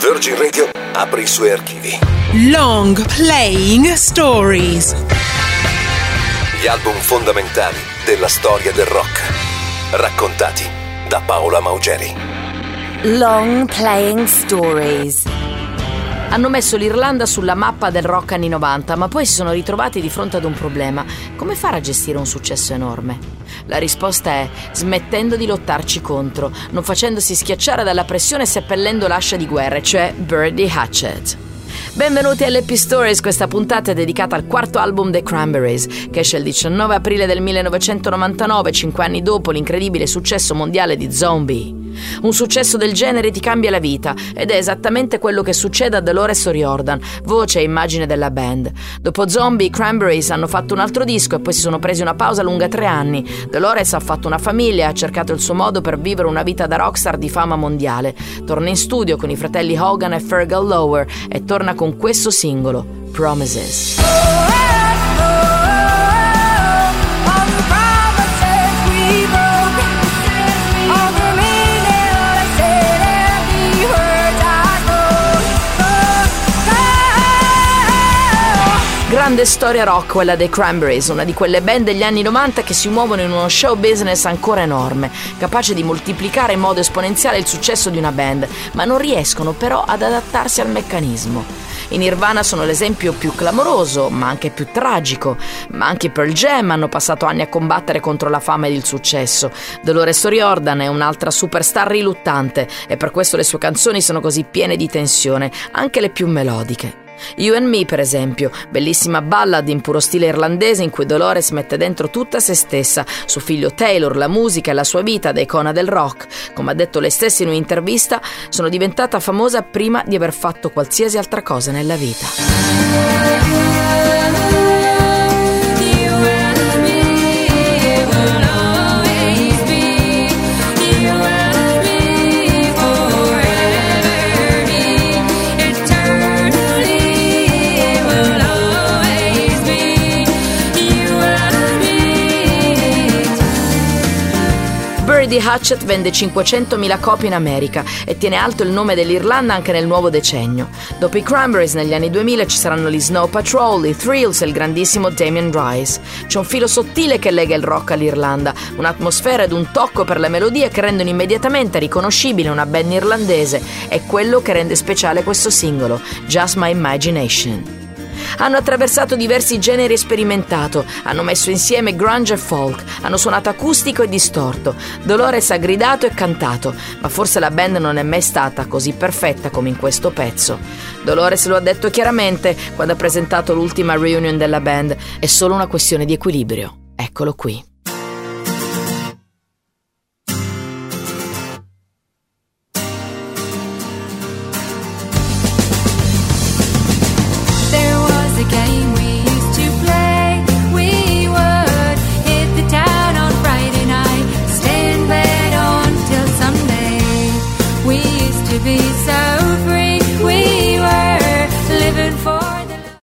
Virgin Radio apre i suoi archivi. Long Playing Stories. Gli album fondamentali della storia del rock. Raccontati da Paola Maugeri. Long Playing Stories. Hanno messo l'Irlanda sulla mappa del rock anni 90, ma poi si sono ritrovati di fronte ad un problema. Come fare a gestire un successo enorme? La risposta è smettendo di lottarci contro, non facendosi schiacciare dalla pressione e seppellendo l'ascia di guerra, cioè Birdie Hatchet. Benvenuti a all'Epi Stories, questa puntata è dedicata al quarto album The Cranberries, che esce il 19 aprile del 1999, cinque anni dopo l'incredibile successo mondiale di Zombie. Un successo del genere ti cambia la vita ed è esattamente quello che succede a Dolores O'Riordan, voce e immagine della band. Dopo Zombie, i Cranberries hanno fatto un altro disco e poi si sono presi una pausa lunga tre anni. Dolores ha fatto una famiglia e ha cercato il suo modo per vivere una vita da rockstar di fama mondiale. Torna in studio con i fratelli Hogan e Fergal Lower e torna con questo singolo, Promises. Grande storia rock quella dei Cranberries, una di quelle band degli anni 90 che si muovono in uno show business ancora enorme, capace di moltiplicare in modo esponenziale il successo di una band, ma non riescono però ad adattarsi al meccanismo. I Nirvana sono l'esempio più clamoroso, ma anche più tragico, ma anche i Pearl Jam hanno passato anni a combattere contro la fama ed il successo. Dolores O'Riordan è un'altra superstar riluttante e per questo le sue canzoni sono così piene di tensione, anche le più melodiche. You and Me, per esempio, bellissima ballad in puro stile irlandese in cui Dolores mette dentro tutta se stessa, suo figlio Taylor, la musica e la sua vita da icona del rock. Come ha detto lei stessa in un'intervista, sono diventata famosa prima di aver fatto qualsiasi altra cosa nella vita. Hatchet vende 500.000 copie in America e tiene alto il nome dell'Irlanda anche nel nuovo decennio. Dopo i Cranberries negli anni 2000 ci saranno gli Snow Patrol, i Thrills e il grandissimo Damien Rice. C'è un filo sottile che lega il rock all'Irlanda, un'atmosfera ed un tocco per le melodie che rendono immediatamente riconoscibile una band irlandese. È quello che rende speciale questo singolo, Just My Imagination. Hanno attraversato diversi generi e sperimentato, hanno messo insieme grunge e folk, hanno suonato acustico e distorto. Dolores ha gridato e cantato, ma forse la band non è mai stata così perfetta come in questo pezzo. Dolores lo ha detto chiaramente quando ha presentato l'ultima reunion della band, è solo una questione di equilibrio. Eccolo qui.